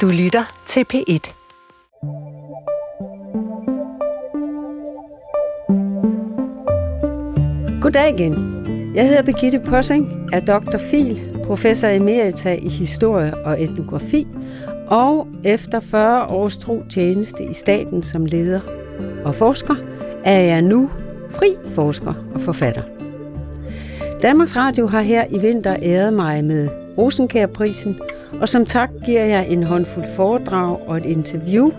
Du lytter til P1. Goddag igen. Jeg hedder Birgitte Possing, er Dr. Fil, professor emerita i historie og etnografi, og efter 40 års tro tjeneste i staten som leder og forsker, er jeg nu fri forsker og forfatter. Danmarks Radio har her i vinter æret mig med Rosenkærprisen, og som tak giver jeg en håndfuld foredrag og et interview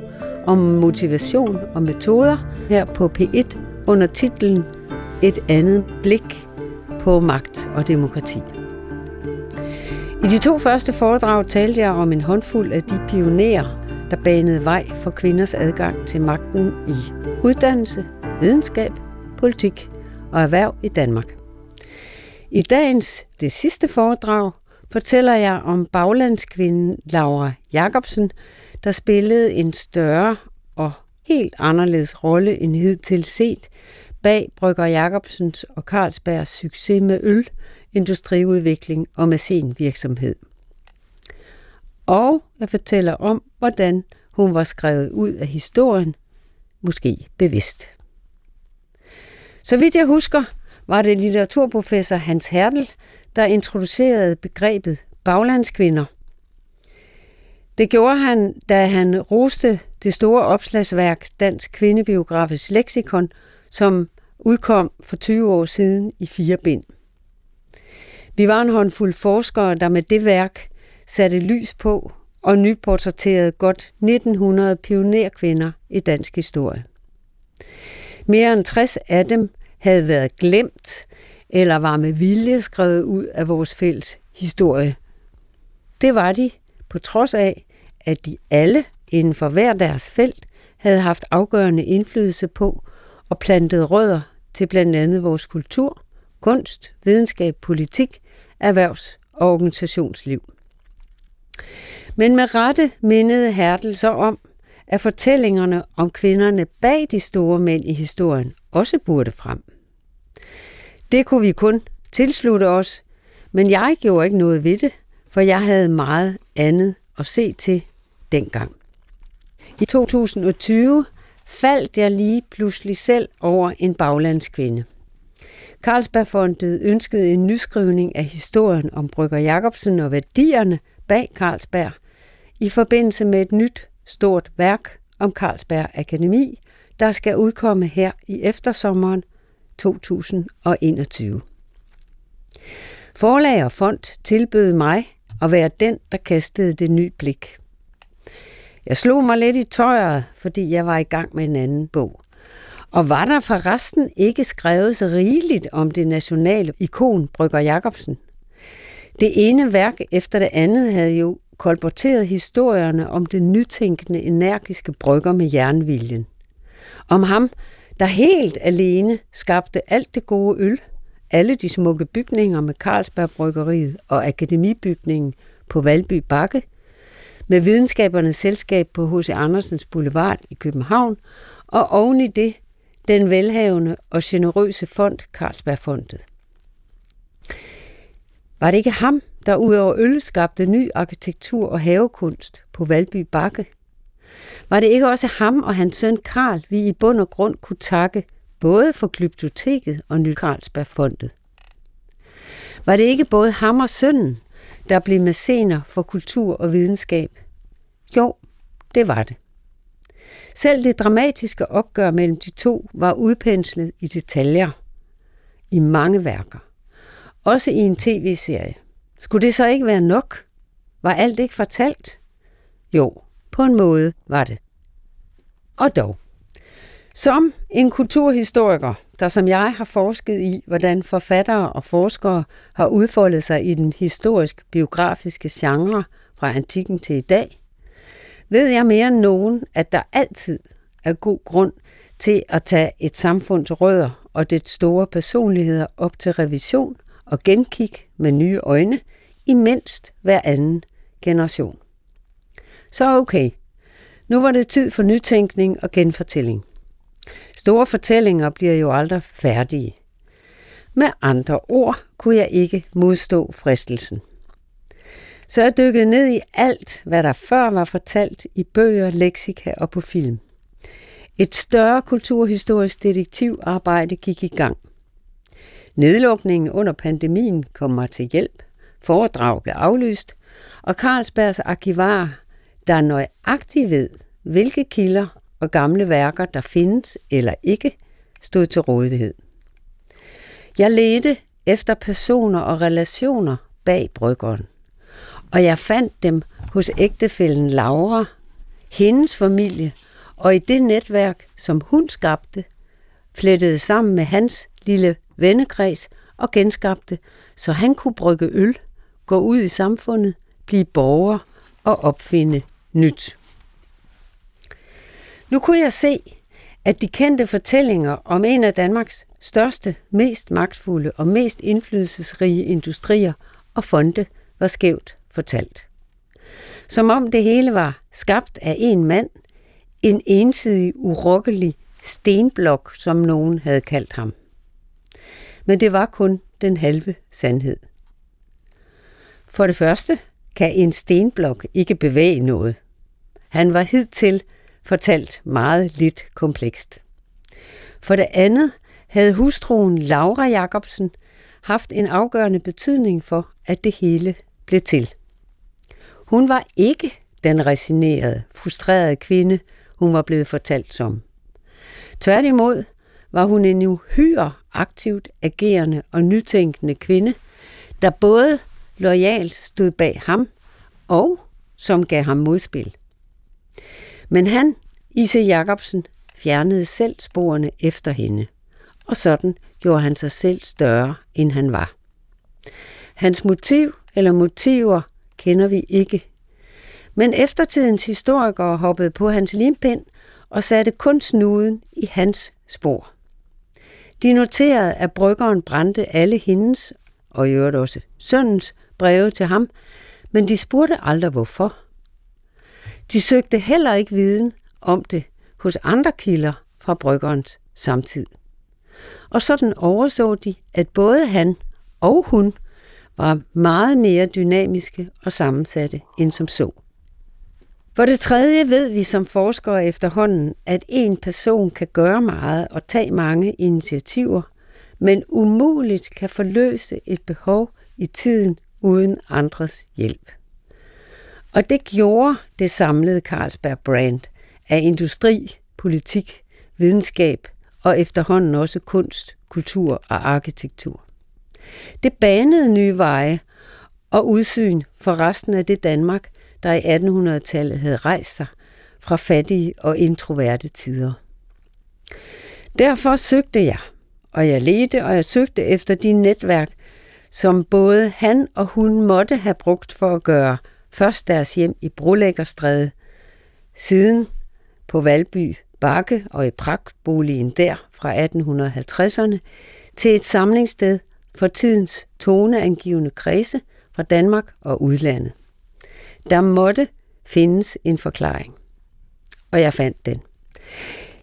om motivation og metoder her på P1 under titlen Et andet blik på magt og demokrati. I de to første foredrag talte jeg om en håndfuld af de pionerer, der banede vej for kvinders adgang til magten i uddannelse, videnskab, politik og erhverv i Danmark. I dagens det sidste foredrag fortæller jeg om baglandskvinden Laura Jacobsen, der spillede en større og helt anderledes rolle end hidtil set bag Brygger Jacobsens og Carlsbergs succes med øl, industriudvikling og maskinvirksomhed. Og jeg fortæller om, hvordan hun var skrevet ud af historien, måske bevidst. Så vidt jeg husker, var det litteraturprofessor Hans Hertel, der introducerede begrebet baglandskvinder. Det gjorde han, da han roste det store opslagsværk Dansk Kvindebiografisk Lexikon, som udkom for 20 år siden i fire bind. Vi var en håndfuld forskere, der med det værk satte lys på og nyportrætterede godt 1900 pionerkvinder i dansk historie. Mere end 60 af dem havde været glemt eller var med vilje skrevet ud af vores fælles historie. Det var de, på trods af, at de alle inden for hver deres felt havde haft afgørende indflydelse på og plantet rødder til blandt andet vores kultur, kunst, videnskab, politik, erhvervs- og organisationsliv. Men med rette mindede Hertel så om, at fortællingerne om kvinderne bag de store mænd i historien også burde frem. Det kunne vi kun tilslutte os, men jeg gjorde ikke noget ved det, for jeg havde meget andet at se til dengang. I 2020 faldt jeg lige pludselig selv over en baglandskvinde. Carlsbergfondet ønskede en nyskrivning af historien om Brygger Jacobsen og værdierne bag Carlsberg i forbindelse med et nyt stort værk om Carlsberg Akademi, der skal udkomme her i eftersommeren 2021. Forlag og fond tilbød mig at være den, der kastede det nye blik. Jeg slog mig lidt i tøjet, fordi jeg var i gang med en anden bog. Og var der forresten ikke skrevet så rigeligt om det nationale ikon Brygger Jacobsen? Det ene værk efter det andet havde jo kolporteret historierne om det nytænkende, energiske brygger med jernviljen. Om ham, der helt alene skabte alt det gode øl, alle de smukke bygninger med Carlsberg Bryggeriet og Akademibygningen på Valby Bakke, med Videnskabernes Selskab på H.C. Andersens Boulevard i København, og oven i det den velhavende og generøse fond Carlsbergfondet. Var det ikke ham, der ud over øl skabte ny arkitektur og havekunst på Valby Bakke? Var det ikke også ham og hans søn Karl, vi i bund og grund kunne takke både for Glyptoteket og Ny Carlsbergfondet? Var det ikke både ham og sønnen, der blev mæscener for kultur og videnskab? Jo, det var det. Selv det dramatiske opgør mellem de to var udpenslet i detaljer i mange værker. Også i en tv-serie. Skulle det så ikke være nok? Var alt ikke fortalt? Jo, på en måde var det. Og dog. Som en kulturhistoriker, der som jeg har forsket i, hvordan forfattere og forskere har udfoldet sig i den historisk-biografiske genre fra antikken til i dag, ved jeg mere end nogen, at der altid er god grund til at tage et samfunds rødder og det store personligheder op til revision og genkig med nye øjne i mindst hver anden generation. Så okay, nu var det tid for nytænkning og genfortælling. Store fortællinger bliver jo aldrig færdige. Med andre ord kunne jeg ikke modstå fristelsen. Så jeg dykkede ned i alt, hvad der før var fortalt i bøger, leksika og på film. Et større kulturhistorisk detektivarbejde gik i gang. Nedlukningen under pandemien kom mig til hjælp. Foredrag blev aflyst, og Carlsbergs arkivar, der nøjagtigt ved, hvilke kilder og gamle værker, der findes eller ikke, stod til rådighed. Jeg ledte efter personer og relationer bag bryggeren, og jeg fandt dem hos ægtefælden Laura, hendes familie og i det netværk, som hun skabte, flettede sammen med hans lille vennekreds og genskabte, så han kunne brygge øl, gå ud i samfundet, blive borger og opfinde nyt. Nu kunne jeg se, at de kendte fortællinger om en af Danmarks største, mest magtfulde og mest indflydelsesrige industrier og fonde var skævt fortalt. Som om det hele var skabt af en mand, en ensidig, urokkelig stenblok, som nogen havde kaldt ham. Men det var kun den halve sandhed. For det første kan en stenblok ikke bevæge noget. Han var hidtil fortalt meget lidt komplekst. For det andet havde hustruen Laura Jacobsen haft en afgørende betydning for, at det hele blev til. Hun var ikke den resignerede, frustrerede kvinde, hun var blevet fortalt som. Tværtimod var hun en uhyre aktivt agerende og nytænkende kvinde, der både lojalt stod bag ham og som gav ham modspil. Men han, I.C. Jacobsen, fjernede selv sporene efter hende, og sådan gjorde han sig selv større, end han var. Hans motiv eller motiver kender vi ikke. Men eftertidens historikere hoppede på hans limpind og satte kun snuden i hans spor. De noterede, at bryggeren brændte alle hendes, og i øvrigt også søndens, breve til ham, men de spurgte aldrig hvorfor. De søgte heller ikke viden om det hos andre kilder fra bryggerens samtid. Og sådan overså de, at både han og hun var meget mere dynamiske og sammensatte end som så. For det tredje ved vi som forskere efterhånden, at en person kan gøre meget og tage mange initiativer, men umuligt kan forløse et behov i tiden uden andres hjælp. Og det gjorde det samlede Carlsberg brand af industri, politik, videnskab og efterhånden også kunst, kultur og arkitektur. Det banede nye veje og udsyn for resten af det Danmark, der i 1800-tallet havde rejst sig fra fattige og introverte tider. Derfor søgte jeg, og jeg ledte, og jeg søgte efter de netværk, som både han og hun måtte have brugt for at gøre først deres hjem i Brolæggerstræde, siden på Valby Bakke og i pragtboligen der fra 1850'erne, til et samlingssted for tidens toneangivende kredse fra Danmark og udlandet. Der måtte findes en forklaring. Og jeg fandt den.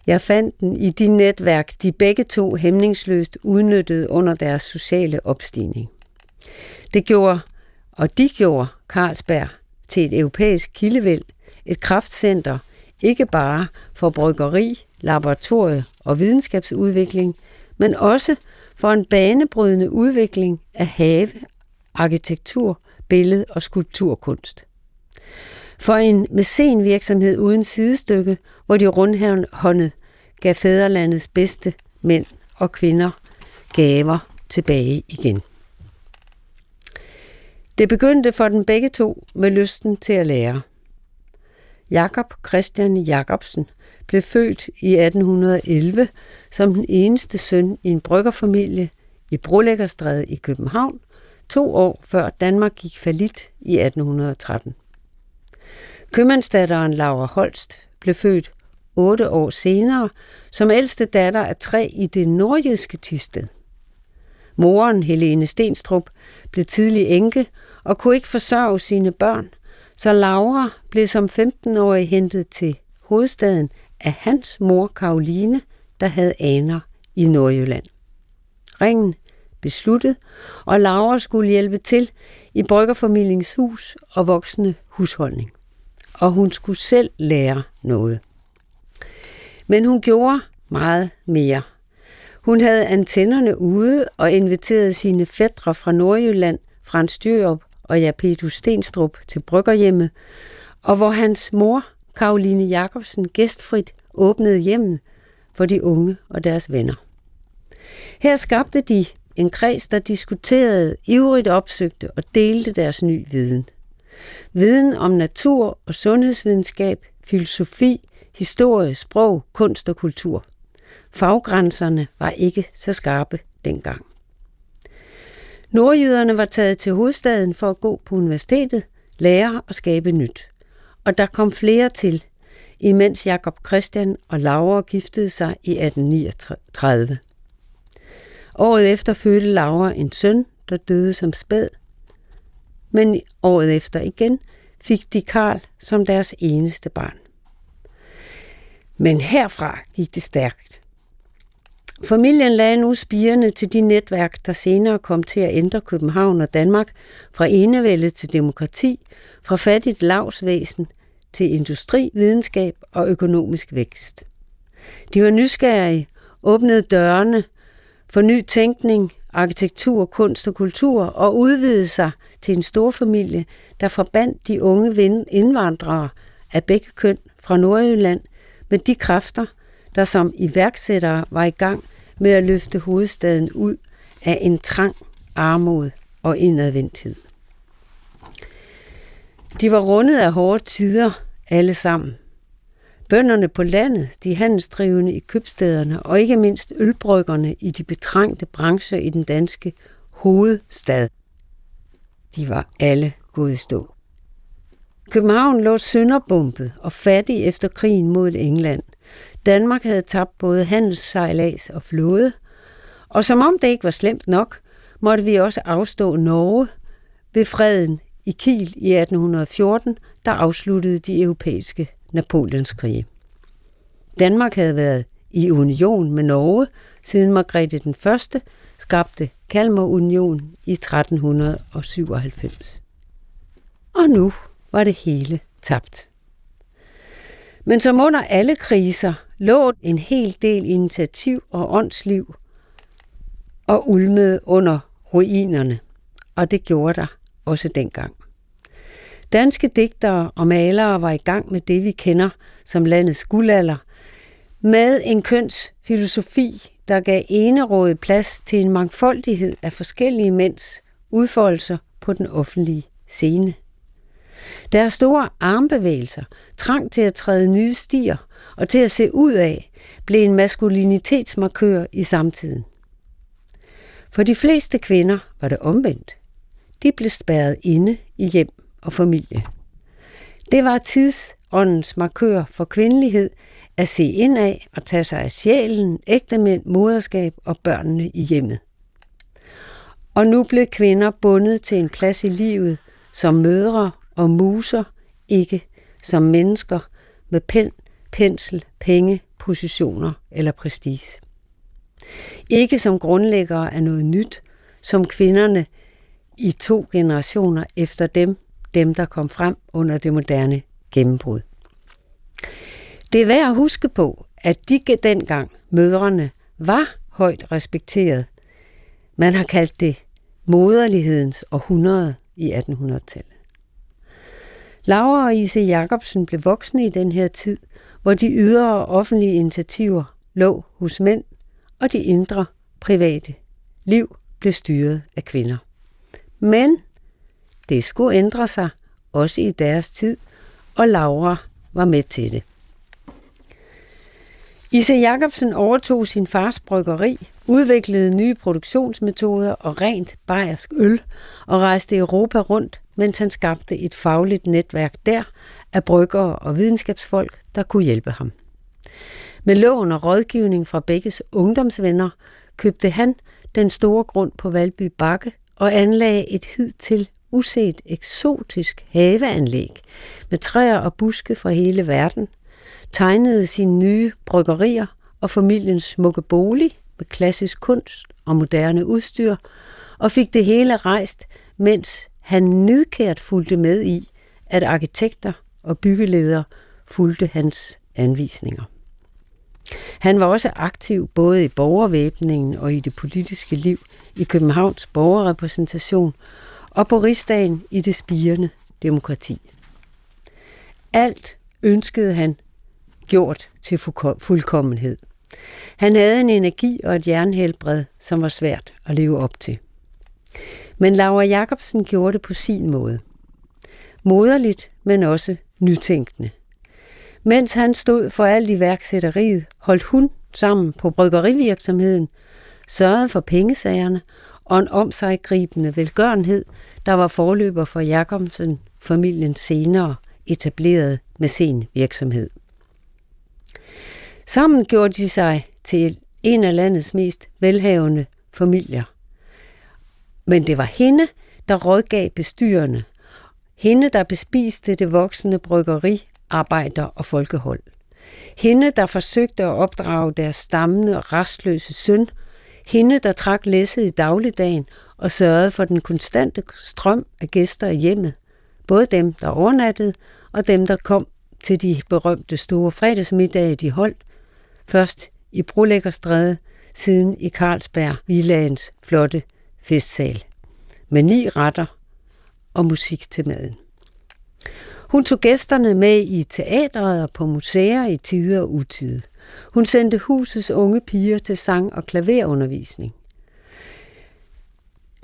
Jeg fandt den i de netværk, de begge to hæmningsløst udnyttede under deres sociale opstigning. Det gjorde, og de gjorde Carlsberg til et europæisk kildevæld, et kraftcenter, ikke bare for bryggeri, laboratorie og videnskabsudvikling, men også for en banebrydende udvikling af have, arkitektur, billede og skulpturkunst. For en virksomhed uden sidestykke, hvor de rundhåndet gav fædrelandets bedste mænd og kvinder gaver tilbage igen. Det begyndte for den begge to med lysten til at lære. Jakob Christian Jacobsen blev født i 1811 som den eneste søn i en bryggerfamilie i Brolæggerstræde i København, to år før Danmark gik falit i 1813. Købmandsdatteren Laura Holst blev født otte år senere som ældste datter af tre i det nordjyske Tisted. Moren, Helene Stenstrup, blev tidlig enke og kunne ikke forsørge sine børn, så Laura blev som 15-årig hentet til hovedstaden af hans mor Karoline, der havde aner i Nordjylland. Ringen besluttet, og Laura skulle hjælpe til i bryggerfamiliens hus og voksne husholdning. Og hun skulle selv lære noget. Men hun gjorde meget mere. Hun havde antennerne ude og inviterede sine fædre fra Nordjylland, Frans Dyrop og Japetu Stenstrup til bryggerhjemmet, og hvor hans mor, Karoline Jacobsen, gæstfrit åbnede hjemmet for de unge og deres venner. Her skabte de en kreds, der diskuterede, ivrigt opsøgte og delte deres ny viden. Viden om natur og sundhedsvidenskab, filosofi, historie, sprog, kunst og kultur. Faggrænserne var ikke så skarpe dengang. Nordjyderne var taget til hovedstaden for at gå på universitetet, lære og skabe nyt. Og der kom flere til, imens Jakob Christian og Laura giftede sig i 1839. Året efter fødte Laura en søn, der døde som spæd. Men året efter igen fik de Karl som deres eneste barn. Men herfra gik det stærkt. Familien lagde nu spirene til de netværk, der senere kom til at ændre København og Danmark fra enevælde til demokrati, fra fattigt lavsvæsen til industri, videnskab og økonomisk vækst. De var nysgerrige, åbnede dørene for ny tænkning, arkitektur, kunst og kultur og udvidede sig til en stor familie, der forbandt de unge indvandrere af begge køn fra Nordjylland med de kræfter, der som iværksættere var i gang med at løfte hovedstaden ud af en trang, armod og indadvendthed. De var rundet af hårde tider alle sammen. Bønderne på landet, de handelsdrivende i købstederne og ikke mindst ølbryggerne i de betrængte brancher i den danske hovedstad. De var alle gået i stå. København lå sønderbumpet og fattig efter krigen mod England. Danmark havde tabt både handelssejlads og flåde, og som om det ikke var slemt nok, måtte vi også afstå Norge ved freden i Kiel i 1814, der afsluttede de europæiske Napoleonskrige. Danmark havde været i union med Norge siden Margrethe den Første skabte Kalmarunion i 1397. Og nu var det hele tabt. Men som under alle kriser lå en hel del initiativ og åndsliv og ulmede under ruinerne, og det gjorde der også dengang. Danske digtere og malere var i gang med det, vi kender som landets guldalder, med en kønsfilosofi, der gav enerådet plads til en mangfoldighed af forskellige mænds udfoldelser på den offentlige scene. Deres store armbevægelser, trang til at træde nye stier og til at se ud af, blev en maskulinitetsmarkør i samtiden. For de fleste kvinder var det omvendt. De blev spærret inde i hjem og familie. Det var tidsåndens markør for kvindelighed at se indad og tage sig af sjælen, ægtemænd, moderskab og børnene i hjemmet. Og nu blev kvinder bundet til en plads i livet som mødre og muser, ikke som mennesker med pen, pensel, penge, positioner eller prestige. Ikke som grundlæggere af noget nyt, som kvinderne i to generationer efter dem, dem der kom frem under det moderne gennembrud. Det er værd at huske på, at de dengang mødrene var højt respekteret. Man har kaldt det moderlighedens århundrede i 1800-tallet. Laura og Ise Jacobsen blev voksne i den her tid, hvor de ydre offentlige initiativer lå hos mænd, og de indre private liv blev styret af kvinder. Men det skulle ændre sig, også i deres tid, og Laura var med til det. Isa Jacobsen overtog sin fars bryggeri, udviklede nye produktionsmetoder og rent bayersk øl og rejste Europa rundt, mens han skabte et fagligt netværk der af bryggere og videnskabsfolk, der kunne hjælpe ham. Med lån og rådgivning fra begges ungdomsvenner købte han den store grund på Valby Bakke og anlagde et hidtil uset eksotisk haveanlæg med træer og buske fra hele verden, tegnede sine nye bryggerier og familiens smukke bolig med klassisk kunst og moderne udstyr, og fik det hele rejst, mens han nedkært fulgte med i, at arkitekter og byggeledere fulgte hans anvisninger. Han var også aktiv både i borgervæbningen og i det politiske liv i Københavns borgerrepræsentation og på rigsdagen i det spirende demokrati. Alt ønskede han gjort til fuldkommenhed. Han havde en energi og et jernhelbred, som var svært at leve op til. Men Laura Jacobsen gjorde det på sin måde. Moderligt, men også nytænkende. Mens han stod for alt iværksætteriet, holdt hun sammen på bryggerivirksomheden, sørgede for pengesagerne og en omsaggribende velgørenhed, der var forløber for Jacobsen familien senere etableret med sin virksomhed. Sammen gjorde de sig til en af landets mest velhavende familier. Men det var hende, der rådgav bestyrende. Hende, der bespiste det voksende bryggeri, arbejder og folkehold. Hende, der forsøgte at opdrage deres stammende og restløse søn. Hende, der trak læsset i dagligdagen og sørgede for den konstante strøm af gæster i hjemmet. Både dem, der overnattede, og dem, der kom til de berømte store fredagsmiddage, de holdt. Først i Brolæggerstræde, siden i Carlsberg Villagens flotte festsal. Med ni retter og musik til maden. Hun tog gæsterne med i teatret og på museer i tide og utide. Hun sendte husets unge piger til sang- og klaverundervisning.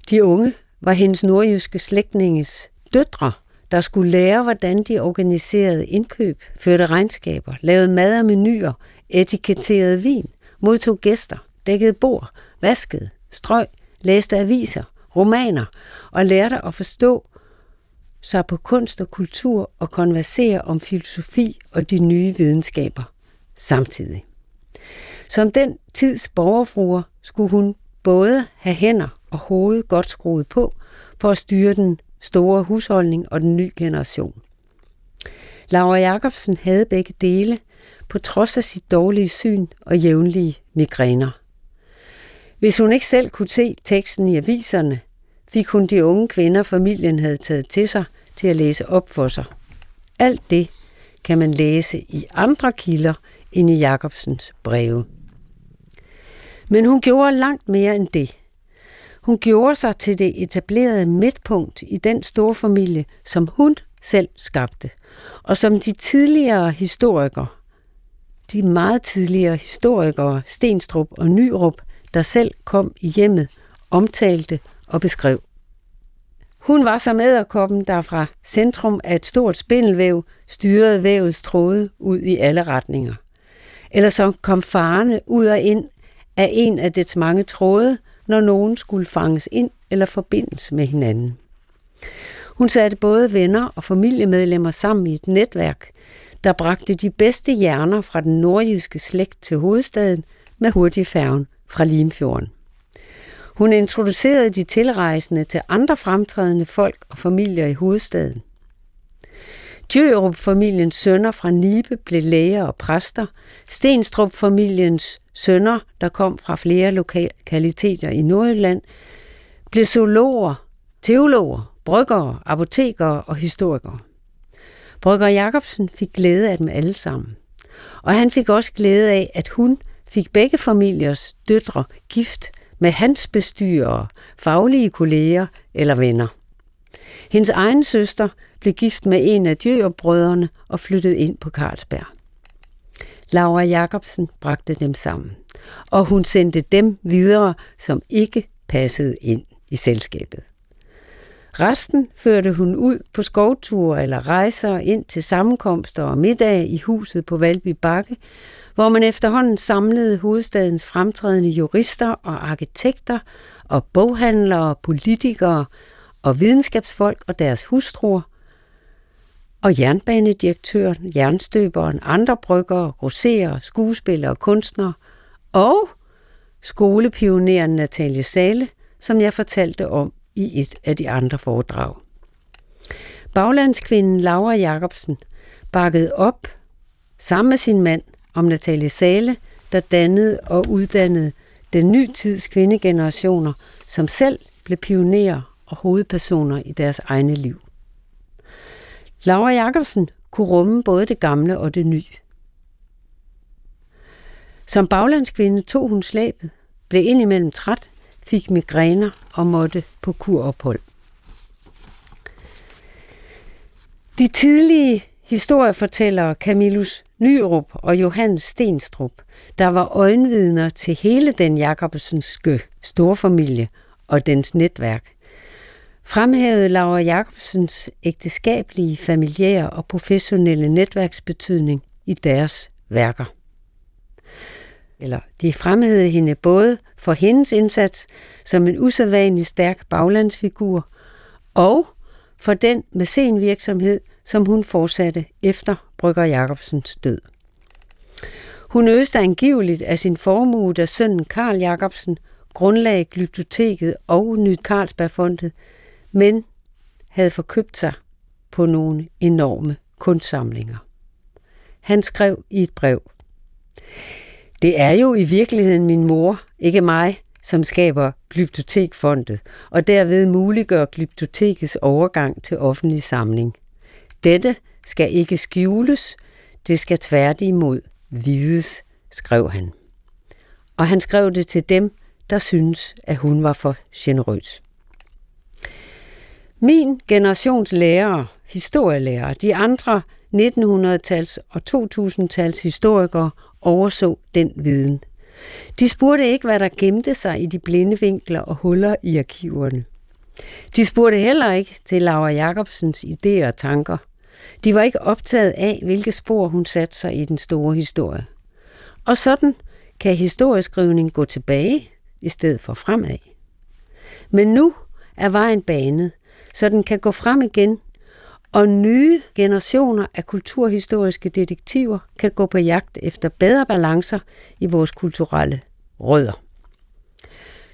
De unge var hendes nordjyske slægtninges døtre, der skulle lære, hvordan de organiserede indkøb, førte regnskaber, lavede mad og menuer, etiketterede vin, modtog gæster, dækkede bord, vaskede, strøg, læste aviser, romaner og lærte at forstå sig på kunst og kultur og konversere om filosofi og de nye videnskaber samtidig. Som den tids borgerfruer skulle hun både have hænder og hoved godt skruet på for at styre den store husholdning og den nye generation. Laura Jacobsen havde begge dele, på trods af sit dårlige syn og jævnlige migræner. Hvis hun ikke selv kunne se teksten i aviserne, fik hun de unge kvinder, familien havde taget til sig, til at læse op for sig. Alt det kan man læse i andre kilder end i Jacobsens breve. Men hun gjorde langt mere end det. Hun gjorde sig til det etablerede midtpunkt i den store familie, som hun selv skabte, og som de tidligere historikere, de meget tidligere historikere, Stenstrup og Nyrup, der selv kom i hjemmet, omtalte og beskrev. Hun var som æderkoppen, der fra centrum af et stort spindelvæv styrede vævets tråde ud i alle retninger. Eller som kom farne ud og ind af en af dets mange tråde, når nogen skulle fanges ind eller forbindes med hinanden. Hun satte både venner og familiemedlemmer sammen i et netværk, der bragte de bedste hjerner fra den nordjyske slægt til hovedstaden med hurtigfærgen fra Limfjorden. Hun introducerede de tilrejsende til andre fremtrædende folk og familier i hovedstaden. Djørup-familiens sønner fra Nibe blev læger og præster. Stenstrup-familiens sønner, der kom fra flere lokaliteter i Nordjylland, blev zoologer, teologer, bryggere, apotekere og historikere. Brygger Jacobsen fik glæde af dem alle sammen. Og han fik også glæde af, at hun fik begge familiers døtre gift med hans bestyrere, faglige kolleger eller venner. Hendes egen søster blev gift med en af dyrbrødrene og flyttede ind på Carlsberg. Laura Jacobsen bragte dem sammen, og hun sendte dem videre, som ikke passede ind i selskabet. Resten førte hun ud på skovture eller rejser ind til sammenkomster og middag i huset på Valby Bakke, hvor man efterhånden samlede hovedstadens fremtrædende jurister og arkitekter og boghandlere, politikere og videnskabsfolk og deres hustruer, og jernbanedirektøren, jernstøberen, andre bryggere, grosserer, skuespillere og kunstnere, og skolepioneren Natalie Sale, som jeg fortalte om i et af de andre foredrag. Baglandskvinden Laura Jacobsen bakkede op sammen med sin mand om Natalie Sale, der dannede og uddannede den ny tids kvindegenerationer, som selv blev pionerer og hovedpersoner i deres egne liv. Laura Jacobsen kunne rumme både det gamle og det nye. Som baglandskvinde tog hun slæbet, blev indimellem træt, fik migræner og måtte på kurophold. De tidlige historiefortællere Camillus Nyrup og Johannes Stenstrup, der var øjenvidner til hele den Jacobsenske storfamilie og dens netværk, fremhævede Laura Jacobsens ægteskabelige, familiære og professionelle netværksbetydning i deres værker. Eller de fremhævede hende både for hendes indsats som en usædvanlig stærk baglandsfigur og for den virksomhed, som hun fortsatte efter Brygger Jacobsens død. Hun øste angiveligt af sin formue, da sønnen Karl Jacobsen grundlagde Glyptoteket og Nyt Carlsbergfondet, men havde forkøbt sig på nogle enorme kunstsamlinger. Han skrev i et brev. Det er jo i virkeligheden min mor, ikke mig, som skaber Glyptotekfondet, og derved muliggør Glyptotekets overgang til offentlig samling. Dette skal ikke skjules, det skal tværtimod vides, skrev han. Og han skrev det til dem, der synes, at hun var for generøs. Min generations lærere, historielærere, de andre 1900-tals og 2000-tals historikere overså den viden. De spurgte ikke, hvad der gemte sig i de blinde vinkler og huller i arkiverne. De spurgte heller ikke til Laura Jacobsens idéer og tanker. De var ikke optaget af, hvilke spor hun satte sig i den store historie. Og sådan kan historieskrivning gå tilbage i stedet for fremad. Men nu er vejen banet, så den kan gå frem igen, og nye generationer af kulturhistoriske detektiver kan gå på jagt efter bedre balancer i vores kulturelle rødder.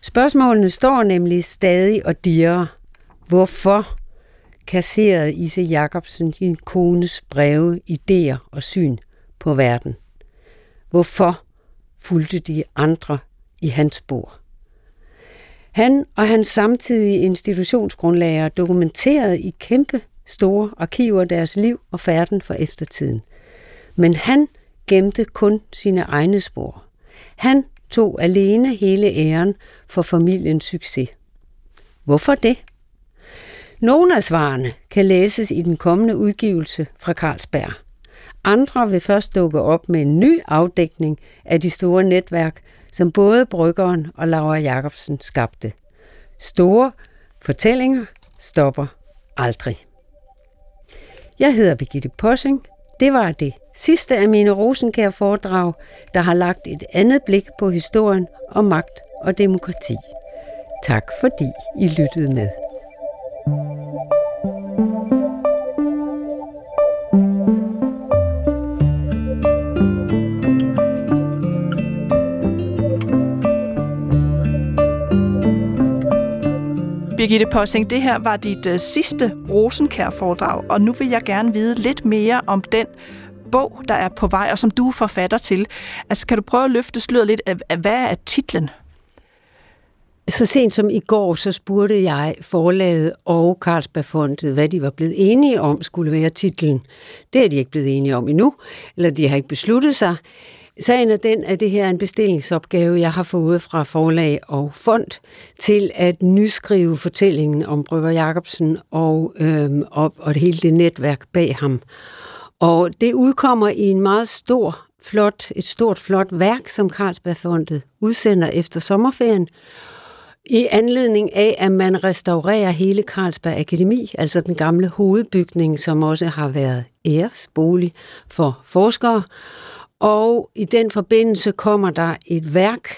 Spørgsmålene står nemlig stadig og dirrer. Hvorfor kasserede Ise Jacobsen sin kones breve, idéer og syn på verden? Hvorfor fulgte de andre i hans spor? Han og hans samtidige institutionsgrundlager dokumenterede i kæmpe store arkiver deres liv og færden for eftertiden. Men han gemte kun sine egne spor. Han tog alene hele æren for familiens succes. Hvorfor det? Nogle af svarene kan læses i den kommende udgivelse fra Carlsberg. Andre vil først dukke op med en ny afdækning af de store netværk, som både Bryggeren og Laura Jacobsen skabte. Store fortællinger stopper aldrig. Jeg hedder Birgitte Possing. Det var det sidste af mine Rosenkær foredrag, der har lagt et andet blik på historien om magt og demokrati. Tak fordi I lyttede med. Birgitte Possing, det her var dit uh, sidste Rosenkær-foredrag, og nu vil jeg gerne vide lidt mere om den bog, der er på vej, og som du er forfatter til. Altså, kan du prøve at løfte sløret lidt af, af hvad er titlen? Så sent som i går, så spurgte jeg forlaget og Carlsbergfondet, hvad de var blevet enige om skulle være titlen. Det er de ikke blevet enige om endnu, eller de har ikke besluttet sig. Sagen er den, at det her er en bestillingsopgave, jeg har fået fra forlag og fond til at nyskrive fortællingen om Brygger Jacobsen og, øhm, og, og det hele det netværk bag ham. Og det udkommer i en meget stor, flot, et stort, flot værk, som Carlsbergfondet udsender efter sommerferien, i anledning af, at man restaurerer hele Carlsberg Akademi, altså den gamle hovedbygning, som også har været æresbolig for forskere. Og i den forbindelse kommer der et værk,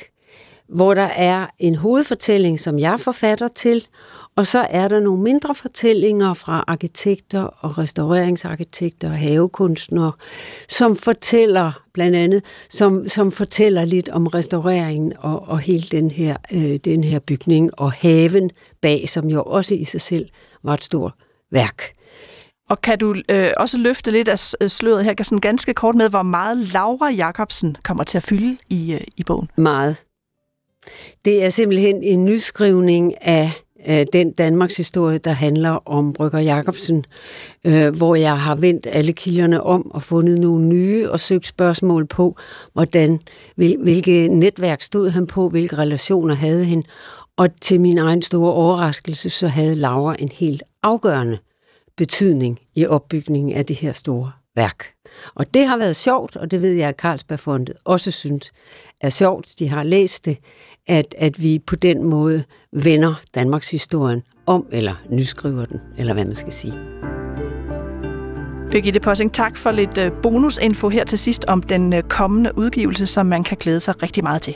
hvor der er en hovedfortælling, som jeg forfatter til, og så er der nogle mindre fortællinger fra arkitekter og restaureringsarkitekter og havekunstnere, som fortæller blandt andet, som, som fortæller lidt om restaureringen og, og hele den her, øh, den her bygning og haven bag, som jo også i sig selv var et stort værk. Og kan du øh, også løfte lidt af øh, sløret her, sådan ganske kort med, hvor meget Laura Jacobsen kommer til at fylde i, øh, i bogen? Meget. Det er simpelthen en nyskrivning af den Danmarks historie, der handler om Brygger Jacobsen, øh, hvor jeg har vendt alle kilderne om og fundet nogle nye og søgt spørgsmål på, hvordan, hvil, hvilke netværk stod han på, hvilke relationer havde han. Og til min egen store overraskelse, så havde Laura en helt afgørende betydning i opbygningen af det her store værk. Og det har været sjovt, og det ved jeg, at Carlsbergfondet også synes er sjovt. De har læst det, at, at vi på den måde vender Danmarks historien om, eller nyskriver den, eller hvad man skal sige. Birgitte Possing, tak for lidt øh, bonusinfo her til sidst om den øh, kommende udgivelse, som man kan glæde sig rigtig meget til.